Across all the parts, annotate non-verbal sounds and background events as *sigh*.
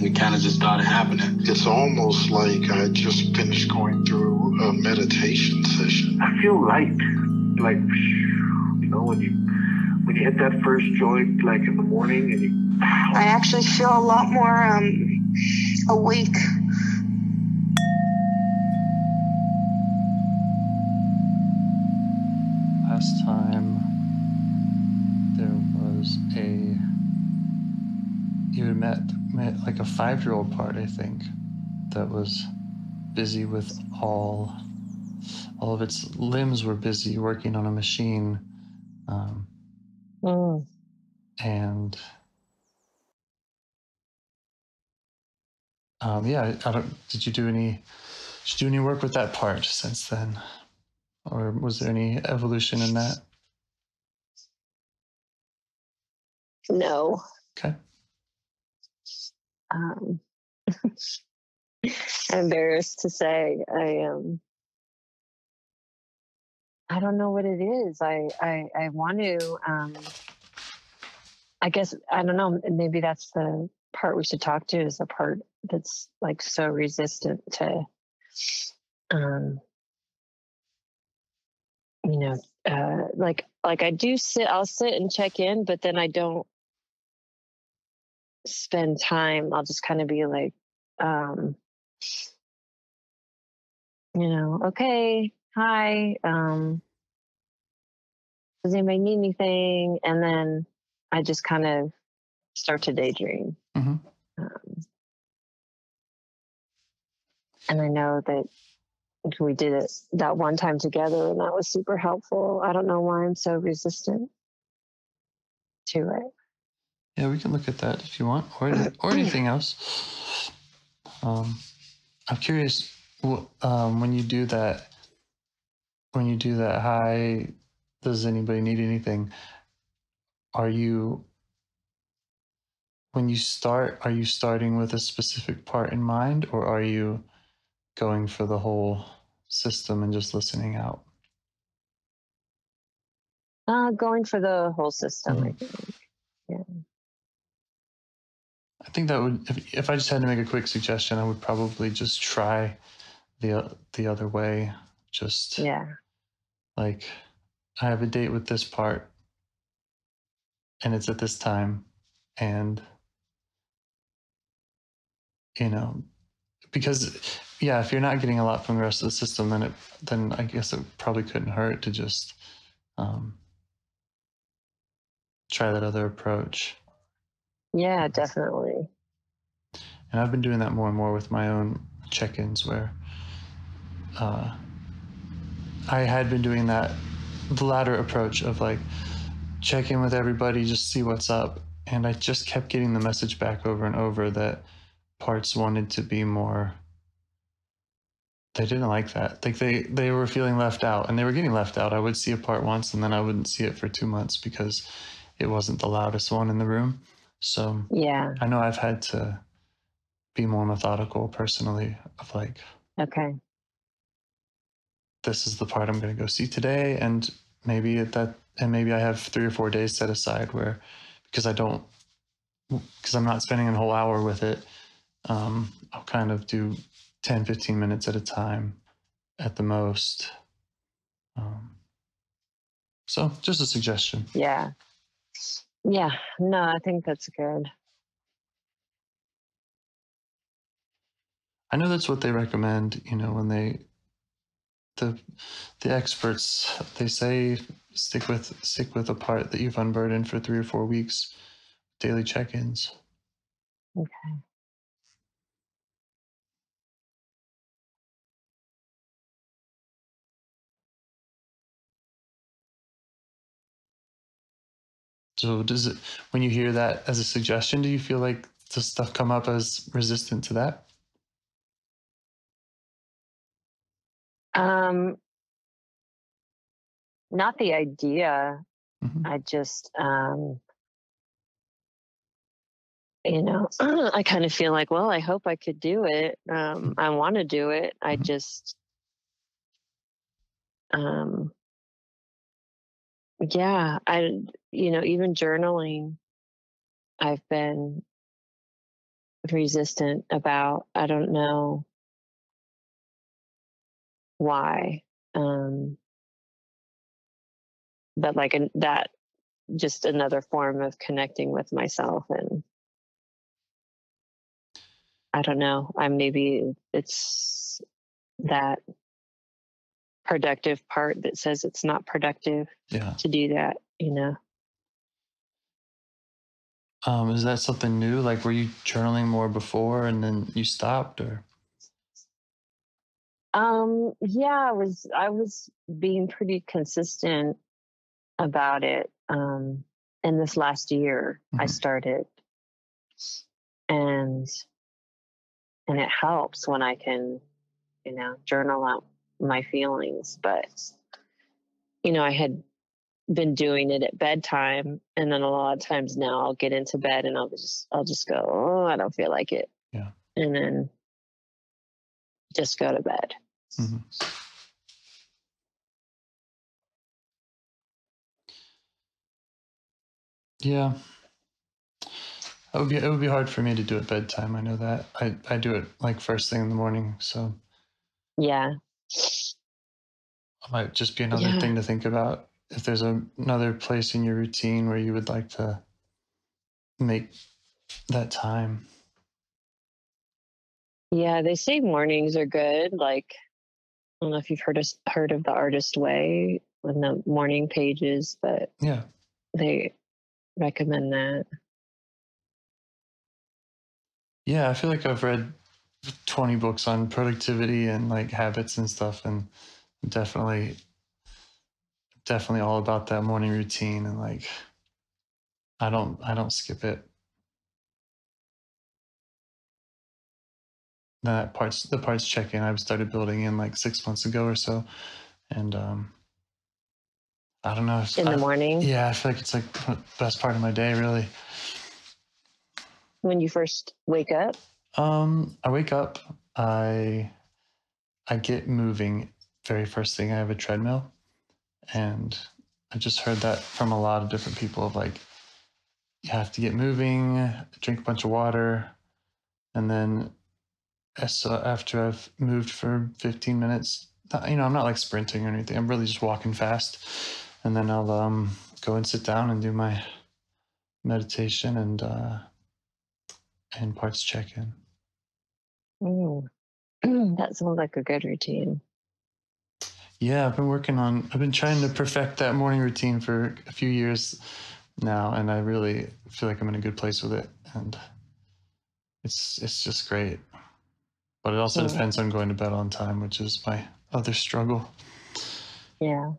and it kind of just started happening. It's almost like I just finished going through a meditation session. I feel light. Like, you know, when you when you hit that first joint, like in the morning, and you I actually feel a lot more um awake. A five year old part, I think, that was busy with all all of its limbs were busy working on a machine. Um, Mm. and um, yeah, I don't. Did you do any? Did you do any work with that part since then, or was there any evolution in that? No. Okay. Um, *laughs* I'm embarrassed to say I um I don't know what it is. I I I want to um I guess I don't know, maybe that's the part we should talk to is the part that's like so resistant to um you know uh like like I do sit I'll sit and check in but then I don't spend time I'll just kind of be like um you know okay hi um does anybody need anything? And then i just kind of start to daydream. Mhm. um, and i know that we did it that one time together and that was super helpful. I don't know why i'm so resistant to it Yeah, we can look at that if you want, or or anything else. Um, I'm curious, um, when you do that, when you do that, hi, does anybody need anything? Are you, when you start, are you starting with a specific part in mind, or are you going for the whole system and just listening out? uh, going for the whole system i think I think that would, if, if I just had to make a quick suggestion, I would probably just try the the other way. Just yeah like I have a date with this part, and it's at this time, and you know, because yeah, if you're not getting a lot from the rest of the system, then it then I guess it probably couldn't hurt to just um, try that other approach. Yeah definitely And I've been doing that more and more with my own check ins where uh, I had been doing that, the latter approach of like check in with everybody, just see what's up. And I just kept getting the message back over and over that parts wanted to be more they didn't like that. Like they they were feeling left out, and they were getting left out. I would see a part once, and then I wouldn't see it for two months because it wasn't the loudest one in the room. So Yeah. I know I've had to be more methodical personally of like Okay. this is the part I'm going to go see today, and maybe at that and maybe I have three or four days set aside where because I don't because I'm not spending a whole hour with it. Um, I'll kind of do 10, 15 minutes at a time at the most. Um, so just a suggestion. Yeah. Yeah. No, I think that's good. I know that's what they recommend, you know, when they the the experts they say stick with stick with a part that you've unburdened for three or four weeks, daily check-ins. Okay. So does it when you hear that as a suggestion, do you feel like does stuff come up as resistant to that? Um, not the idea. Mhm. I just, um, you know, *clears throat* I kind of feel like, well, I hope I could do it. Um, I want to do it. I Mhm. just, um, yeah, I, you know, even journaling, I've been resistant about. I don't know why. Um, but like an, that, just another form of connecting with myself and I don't know. I'm maybe it's that productive part that says it's not productive Yeah. to do that, you know. Um, is that something new? Like, were you journaling more before and then you stopped, or? Um, yeah, I was I was being pretty consistent about it. Um, in this last year, I Mhm. started, and and it helps when I can, you know, journal out my feelings. But you know, I had been doing it at bedtime, and then a lot of times now I'll get into bed and I'll just I'll just go, oh, I don't feel like it, Yeah. and then just go to bed. Mhm. Yeah. It would be it would be hard for me to do at bedtime. I know that. I, I do it like first thing in the morning, so Yeah. Might just be another Yeah. thing to think about. If there's a, another place in your routine where you would like to make that time. Yeah, they say mornings are good. Like, I don't know if you've heard of, heard of the Artist Way in the morning pages, but Yeah. they recommend that. Yeah, I feel like I've read 20 books on productivity and like habits and stuff and definitely definitely all about that morning routine and like I don't I don't skip it. That parts the parts check-in I've started building in like 6 months ago or so and um I don't know if In the I- morning, Yeah, I feel like it's like the best part of my day really. when you first wake up. Um, I wake up, I I get moving very first thing. I have a treadmill, and I just heard that from a lot of different people of like you have to get moving, drink a bunch of water, and then so after I've moved for 15 minutes, you know, I'm not like sprinting or anything. I'm really just walking fast, and then I'll um go and sit down and do my meditation and uh and parts check in. Mm. *clears throat* that sounds like a good routine. Yeah, I've been working on. I've been trying to perfect that morning routine for a few years now, and I really feel like I'm in a good place with it. And it's it's just great. But it also Yeah. depends on going to bed on time, which is my other struggle. Yeah.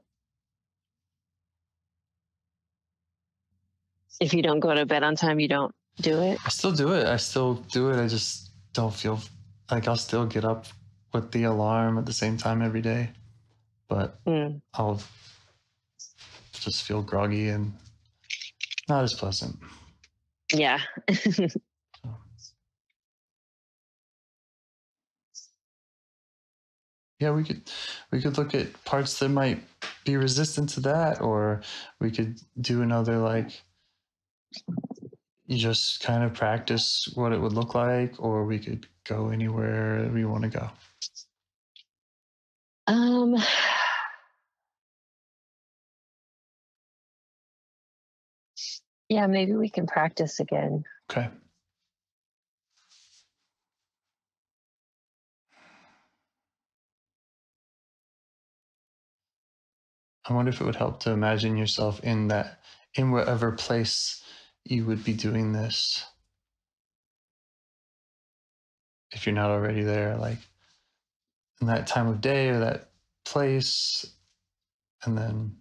If you don't go to bed on time, you don't do it. I still do it. I still do it. I just don't feel like I'll still get up with the alarm at the same time every day, but Mm. I'll just feel groggy and not as pleasant. Yeah. *laughs* Yeah, we could we could look at parts that might be resistant to that, or we could do another like you just kind of practice what it would look like, or we could go anywhere we want to go. um. Yeah, maybe we can practice again. Okay. I wonder if it would help to imagine yourself in that, in whatever place you would be doing this. If you're not already there, like in that time of day or that place, and then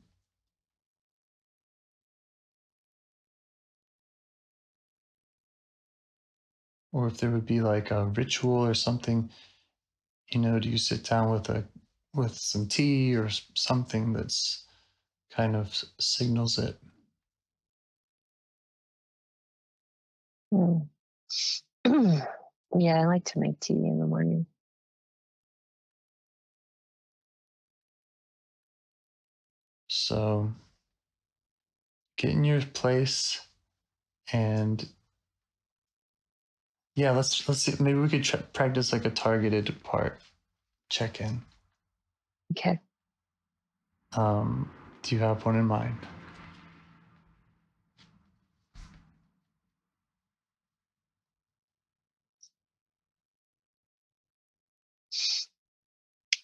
or if there would be like a ritual or something you know do you sit down with a with some tea or something that's kind of signals it Hmm. *clears throat* yeah, I like to make tea in the morning. so get in your place and yeah let's let's see maybe we could try, practice like a targeted part check in Okay. um do you have one in mind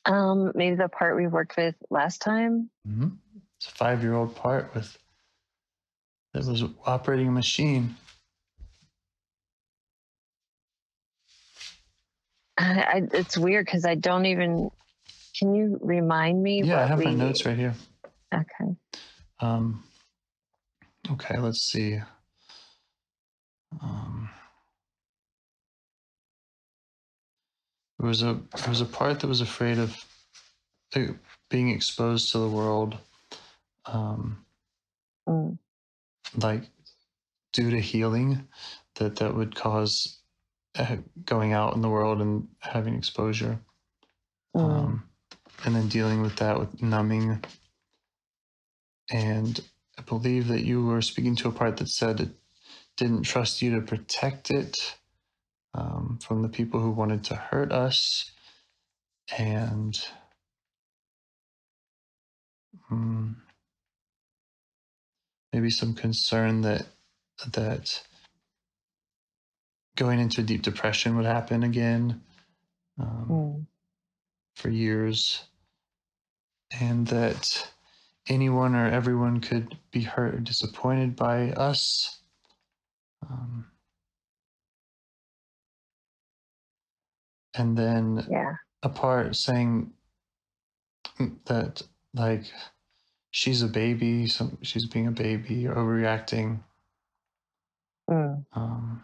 Um, maybe the part we worked with last time. hmm It's a five year old part with that was operating a machine. I, I, it's weird because I don't even. Can you remind me? Yeah, I have my notes right here. Okay. Um, okay, let's see. Um, there was a there was a part that was afraid of being exposed to the world, um, Mm. like due to healing, that that would cause uh, going out in the world and having exposure. Mm. um, and then dealing with that with numbing. And I believe that you were speaking to a part that said it didn't trust you to protect it um, from the people who wanted to hurt us, and mm, maybe some concern that that going into a deep depression would happen again. Um, Mm. for years, and that anyone or everyone could be hurt or disappointed by us. Um, and then Yeah. a part saying that, like, she's a baby, some, she's being a baby, overreacting. Mm. Um,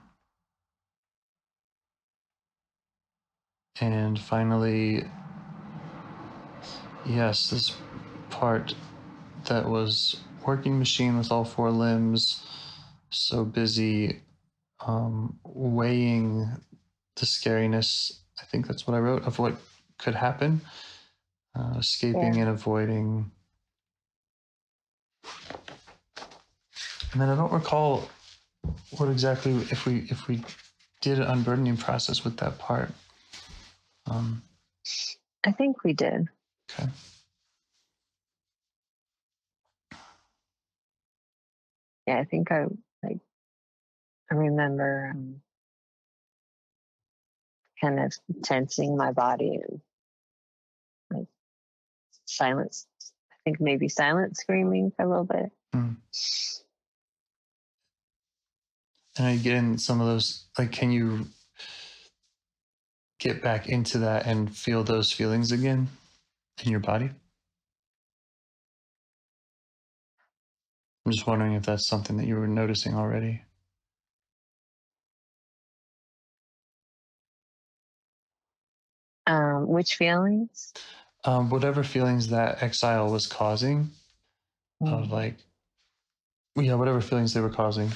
and finally, yes, this part that was working machine with all four limbs, so busy um, weighing the scariness. I think that's what I wrote of what could happen, uh, escaping Yeah. and avoiding. And then I don't recall what exactly if we if we did an unburdening process with that part. Um, I think we did. okay. Yeah, I think I like. I remember um, kind of tensing my body and like silence. I think maybe silent screaming for a little bit. Mm. And I get in some of those, like, can you get back into that and feel those feelings again in your body? I'm just wondering if that's something that you were noticing already. Um, which feelings? Um, whatever feelings that exile was causing, of Mm. like, yeah, whatever feelings they were causing.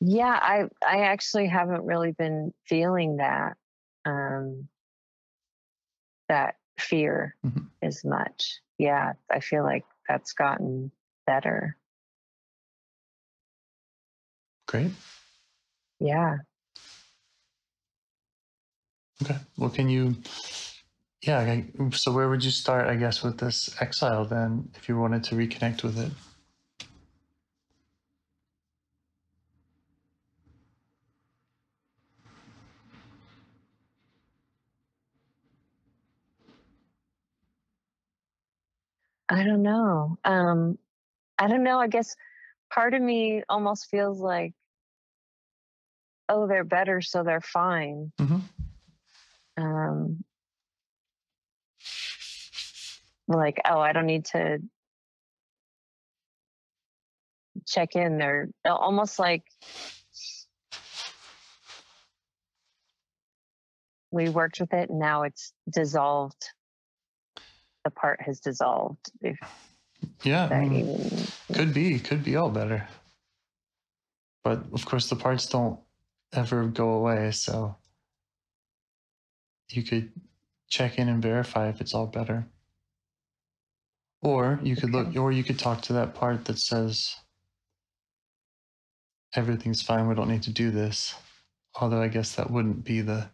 Yeah, I I actually haven't really been feeling that um that fear Mhm. as much. Yeah, I feel like that's gotten better. Great. Yeah. Okay. Well, can you? Yeah. I- So where would you start? I guess with this exile then, if you wanted to reconnect with it. I don't know. Um I don't know. I guess part of me almost feels like oh, they're better so they're fine. hmm Um like oh, I don't need to check in they're almost like we worked with it and now it's dissolved the part has dissolved if Yeah. I mean, could be. Could be all better. But of course, the parts don't ever go away. So you could check in and verify if it's all better. Or you could look, or you could talk to that part that says everything's fine. We don't need to do this. Although I guess that wouldn't be the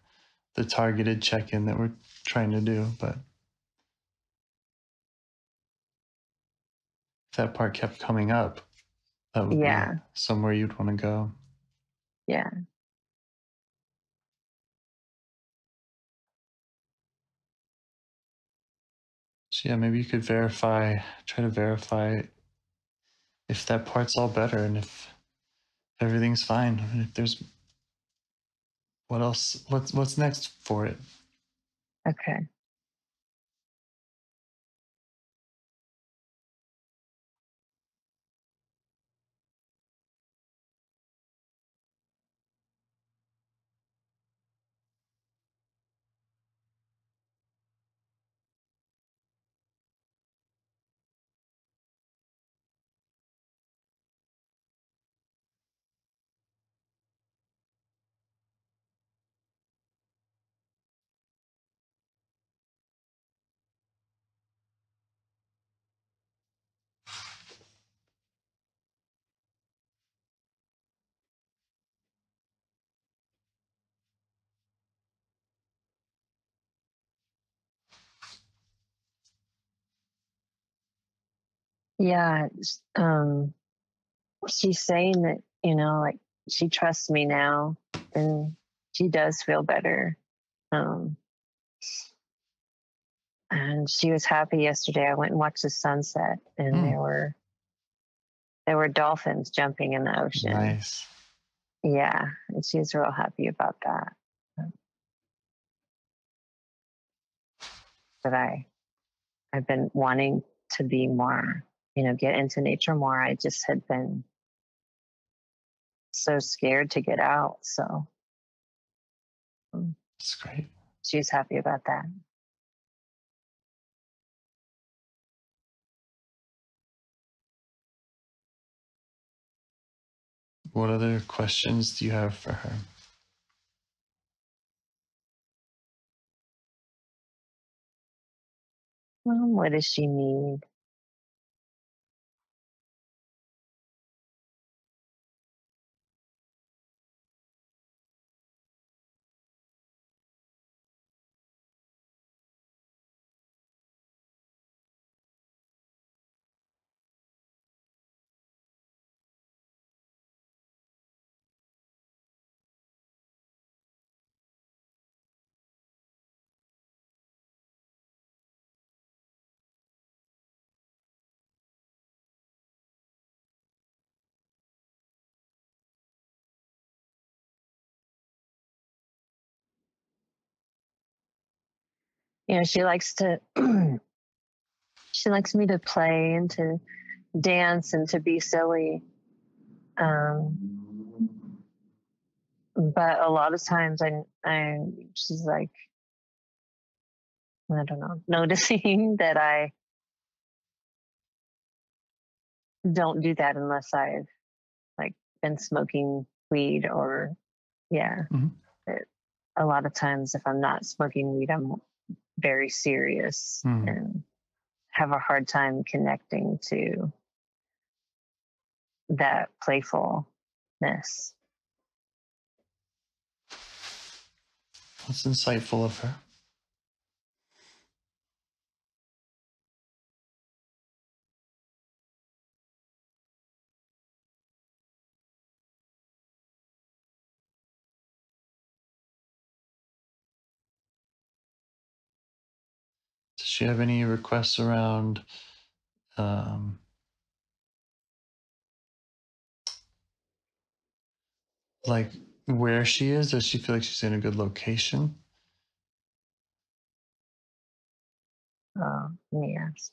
the targeted check in that we're trying to do. But if that part kept coming up, that would Yeah. be somewhere you'd want to go. yeah yeah, maybe you could verify, try to verify if that part's all better and if everything's fine and if there's what else what's what's next for it. okay yeah it's, um she's saying that you know like she trusts me now and she does feel better um and she was happy yesterday i went and watched the sunset and Hmm. there were there were dolphins jumping in the ocean Nice. yeah and she was real happy about that But i i've been wanting to be more you know get into nature more i just had been so scared to get out so mm. That's great. she was happy about that What other questions do you have for her? well, what does she need you know she likes to *clears throat* she likes me to play and to dance and to be silly um but a lot of times I, I, she's like, I don't know, *laughs* noticing that I don't do that unless I've like been smoking weed or, yeah. Mhm. It- a lot of times, if I'm not smoking weed, I'm very serious Hmm. and have a hard time connecting to that playfulness. That's insightful of her. She have any requests around um, like where she is? Does she feel like she's in a good location? Uh, yes.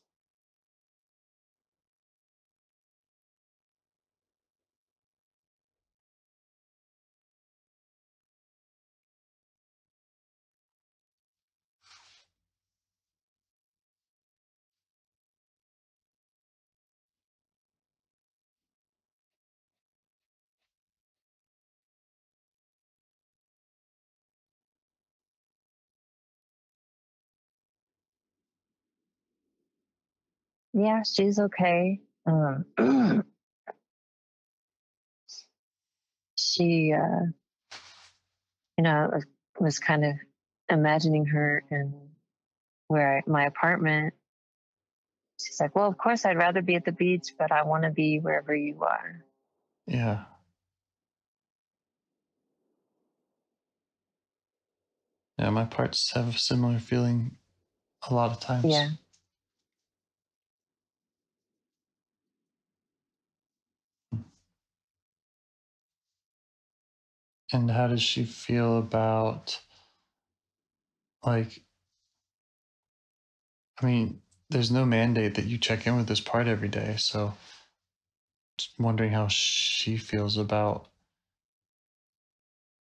Yeah, she's okay. Um, *clears throat* she, uh, you know, was- kind of imagining her in where I, my apartment. She's like, "Well, of course, I'd rather be at the beach, but I want to be wherever you are." Yeah. Yeah, my parts have a similar feeling a lot of times. Yeah. And how does she feel about like I mean, there's no mandate that you check in with this part every day, so just wondering how she feels about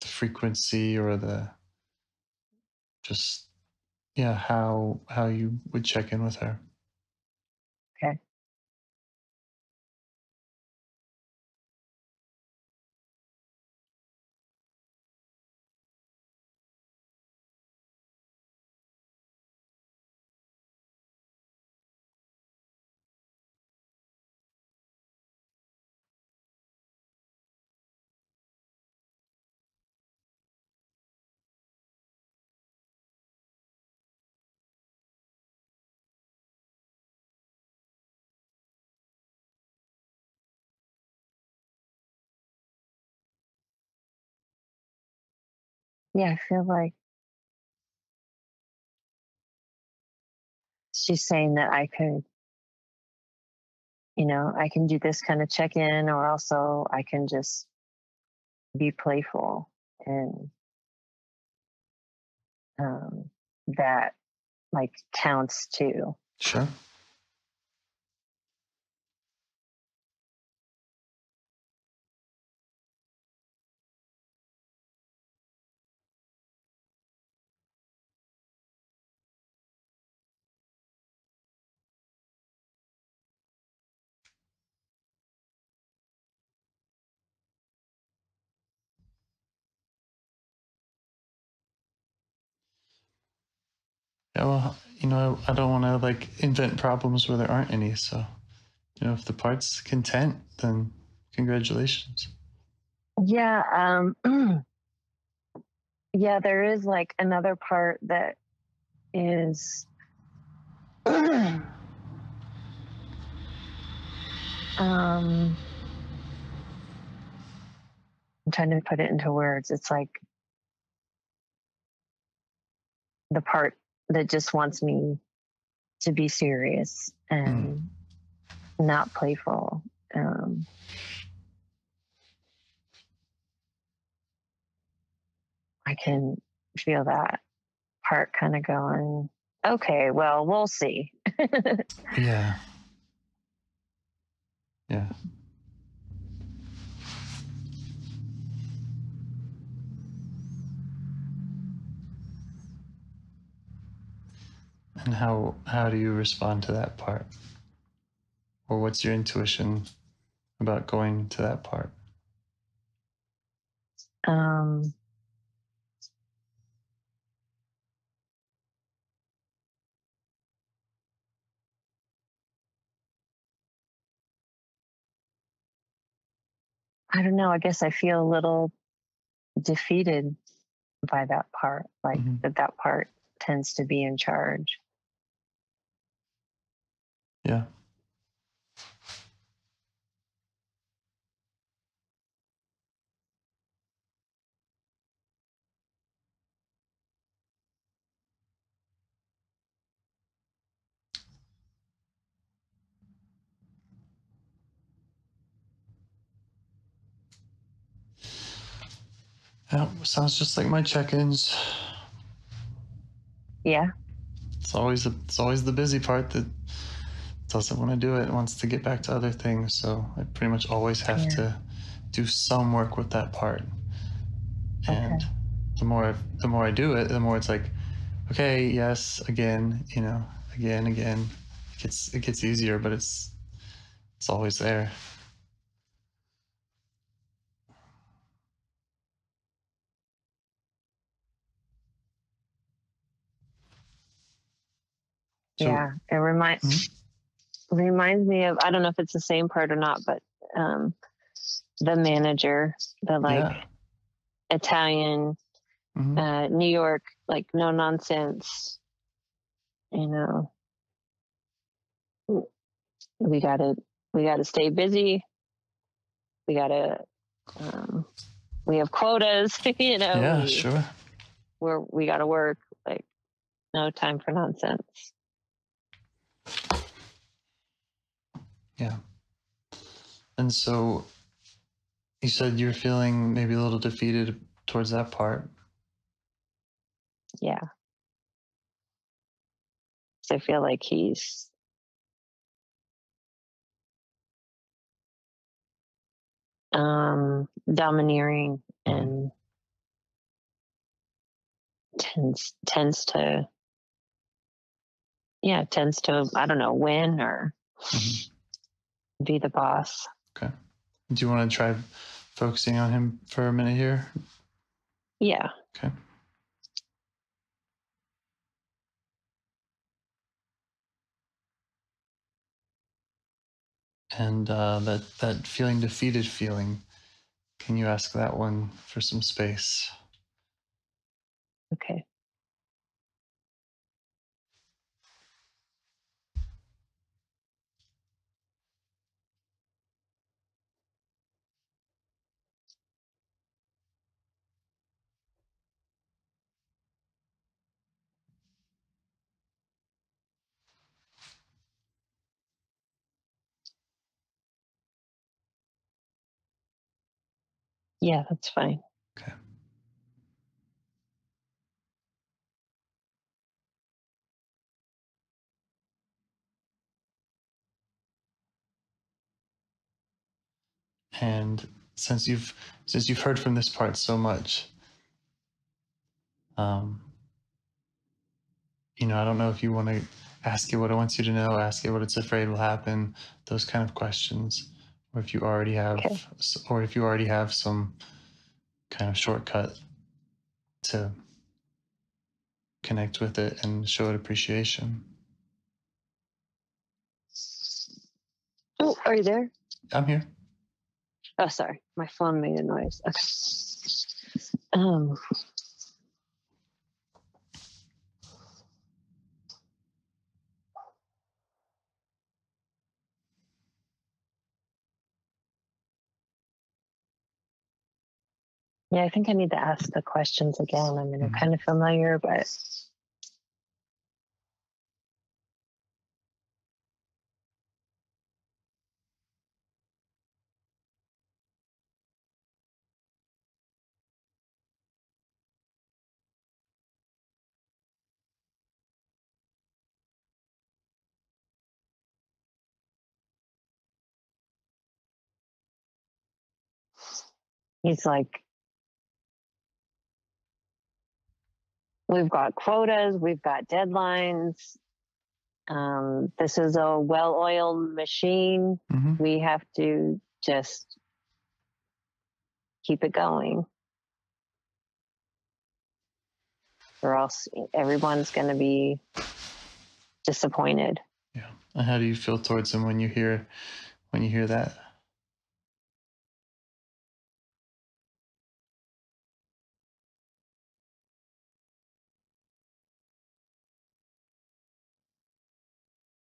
the frequency or the just yeah, how how you would check in with her. Yeah, I feel like she's saying that I could, you know, I can do this kind of check in, or also I can just be playful and um, that like counts too. Sure. Yeah, well, you know, I don't want to like invent problems where there aren't any. So, you know, if the part's content, then congratulations. Yeah. Um, *clears throat* yeah, there is like another part that is. *clears throat* um, I'm trying to put it into words. It's like the part that just wants me to be serious and not playful. Um, I can feel that part kind of going, okay, well, we'll see. *laughs* Yeah. Yeah. And how how do you respond to that part? Or what's your intuition about going to that part? Um, I don't know. I guess I feel a little defeated by that part, like Mhm. that that part tends to be in charge. Yeah. Yeah, sounds just like my check-ins. Yeah. It's always the it's always the busy part that doesn't want to do it, wants to get back to other things. So I pretty much always have Yeah. to do some work with that part. And Okay. the more I, the more I do it, the more it's like, okay, yes, again, you know, again, again. It gets it gets easier, but it's it's always there. So- yeah. It reminds Mhm. Reminds me of I don't know if it's the same part or not, but um, the manager, the like yeah. Italian, Mhm. uh, New York, like no nonsense. You know, we gotta we gotta stay busy. We gotta um, we have quotas. *laughs* You know, yeah, we, sure. we're we gotta work. Like no time for nonsense. Yeah. And so you said you're feeling maybe a little defeated towards that part. Yeah. So I feel like he's um domineering and tends tends to yeah, tends to I don't know, win or Mhm. Be the boss. Okay. Do you want to try focusing on him for a minute here? Yeah. Okay. And uh, that that feeling defeated feeling, can you ask that one for some space? Okay. Yeah, that's fine. Okay. And since you've since you've heard from this part so much, um, you know, I don't know if you want to ask it what it wants you to know, ask it what it's afraid will happen, those kind of questions, or if you already have, Okay. or if you already have some kind of shortcut to connect with it and show it appreciation. Oh, are you there? I'm here. Oh, sorry. My phone made a noise. Okay. Um, yeah, I think I need to ask the questions again. I mean, I'm Mhm. kind of familiar, but he's like, we've got quotas, we've got deadlines. Um, this is a well oiled machine. hmm We have to just keep it going. Or else everyone's going to be disappointed. Yeah. And how do you feel towards them when you hear when you hear that?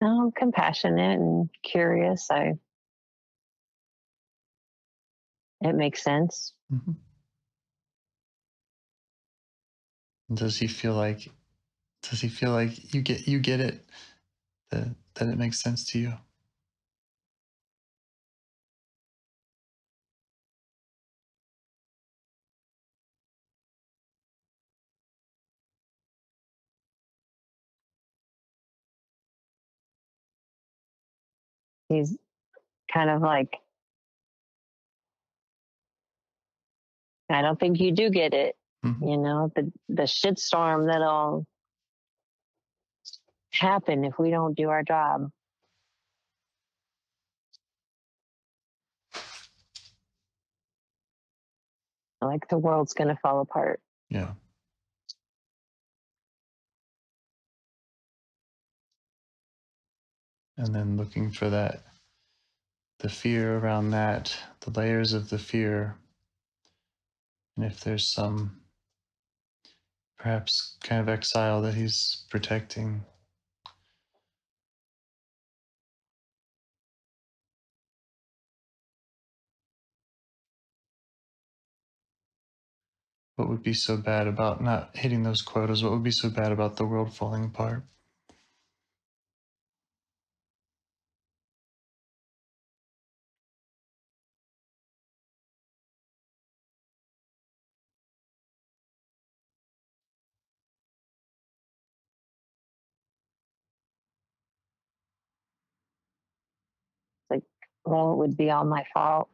I'm compassionate and curious. I it makes sense. hmm Does he feel like does he feel like you get you get it that that it makes sense to you? He's kind of like I don't think you do get it. Mhm. You know, the the shitstorm that'll happen if we don't do our job. Like the world's gonna fall apart. Yeah. And then looking for that, the fear around that, the layers of the fear, and if there's some perhaps kind of exile that he's protecting. What would be so bad about not hitting those quotas? What would be so bad about the world falling apart? Well, it would be all my fault.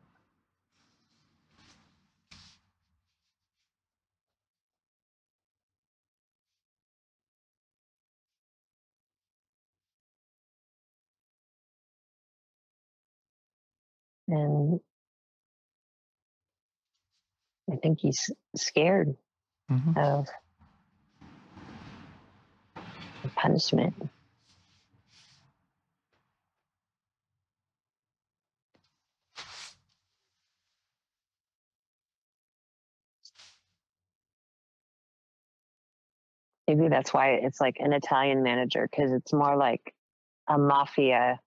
And I think he's scared hmm of punishment. Maybe that's why it's like an Italian manager because it's more like a mafia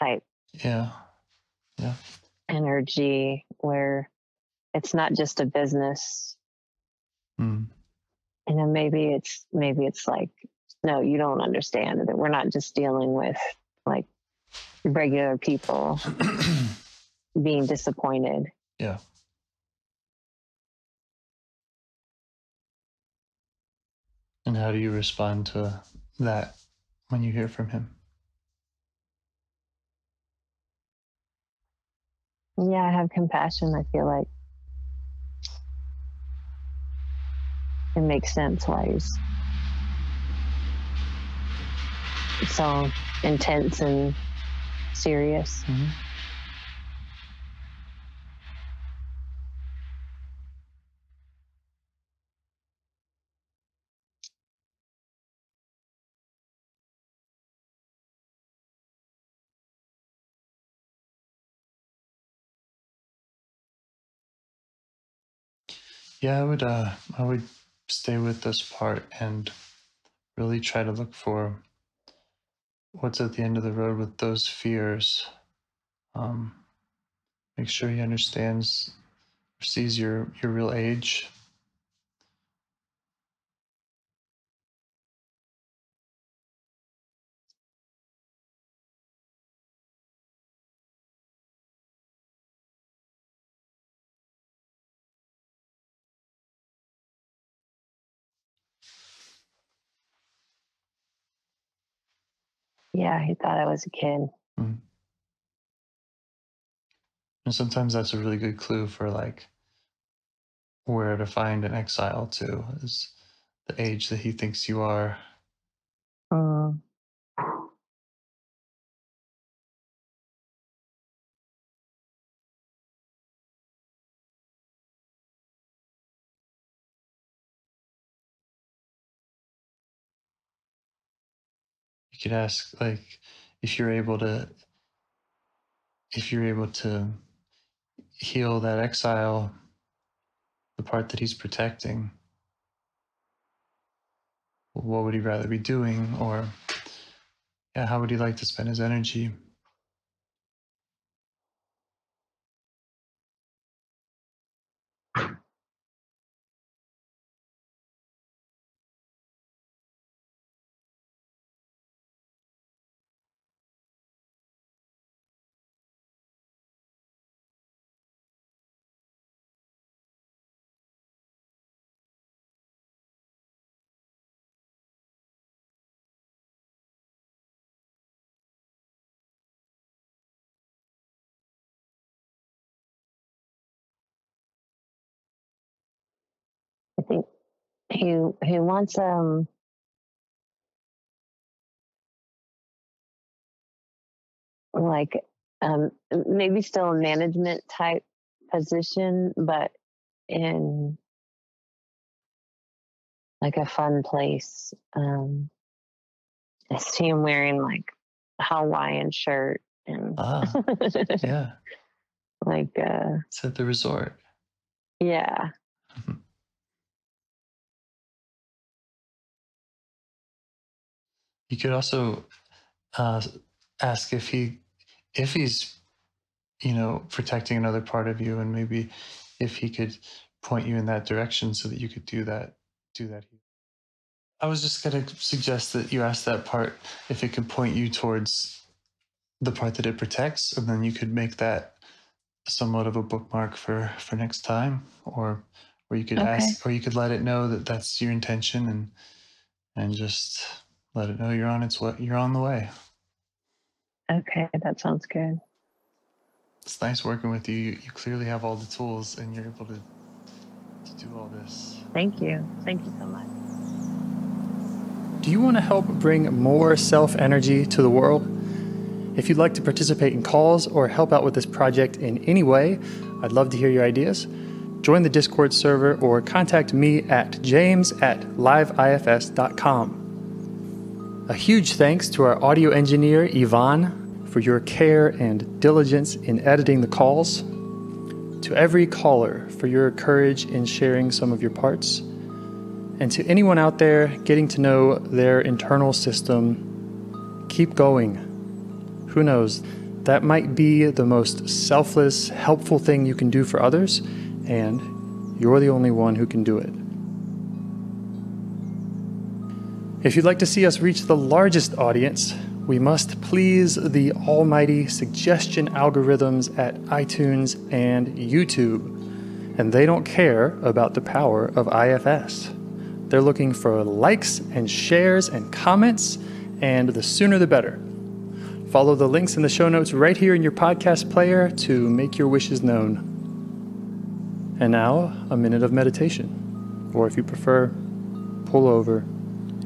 type Yeah. Yeah. energy where it's not just a business. Mm. And then maybe it's maybe it's like, no, you don't understand that we're not just dealing with like regular people *clears throat* being disappointed. yeah. And how do you respond to that when you hear from him? Yeah, I have compassion. I feel like it makes sense why he's so intense and serious. Mhm. Yeah, I would uh I would stay with this part and really try to look for what's at the end of the road with those fears. Um make sure he understands sees your your real age. Yeah, he thought I was a kid. And sometimes that's a really good clue for like where to find an exile too is the age that he thinks you are. Mm. You could ask like if you're able to if you're able to heal that exile, the part that he's protecting, what would he rather be doing? Or yeah, how would he like to spend his energy? He he wants um like um maybe still a management type position, but in like a fun place. Um I see him wearing like a Hawaiian shirt and Ah, *laughs* yeah. like uh It's at the resort. yeah. You could also uh, ask if he if he's you know protecting another part of you, and maybe if he could point you in that direction so that you could do that do that. I was just going to suggest that you ask that part if it could point you towards the part that it protects, and then you could make that somewhat of a bookmark for for next time, or or you could Okay. ask, or you could let it know that that's your intention, and and just let it know you're on its way. You're on the way. Okay, that sounds good. It's nice working with you. You, you clearly have all the tools, and you're able to to do all this. Thank you. Thank you so much. Do you want to help bring more self energy to the world? If you'd like to participate in calls or help out with this project in any way, I'd love to hear your ideas. Join the Discord server or contact me at james at liveifs.com. A huge thanks to our audio engineer, Yvonne, for your care and diligence in editing the calls. To every caller for your courage in sharing some of your parts. And to anyone out there getting to know their internal system, keep going. Who knows? That might be the most selfless, helpful thing you can do for others, and you're the only one who can do it. If you'd like to see us reach the largest audience, we must please the almighty suggestion algorithms at iTunes and YouTube. And they don't care about the power of IFS. They're looking for likes and shares and comments, and the sooner the better. Follow the links in the show notes right here in your podcast player to make your wishes known. And now, a minute of meditation. Or if you prefer, pull over.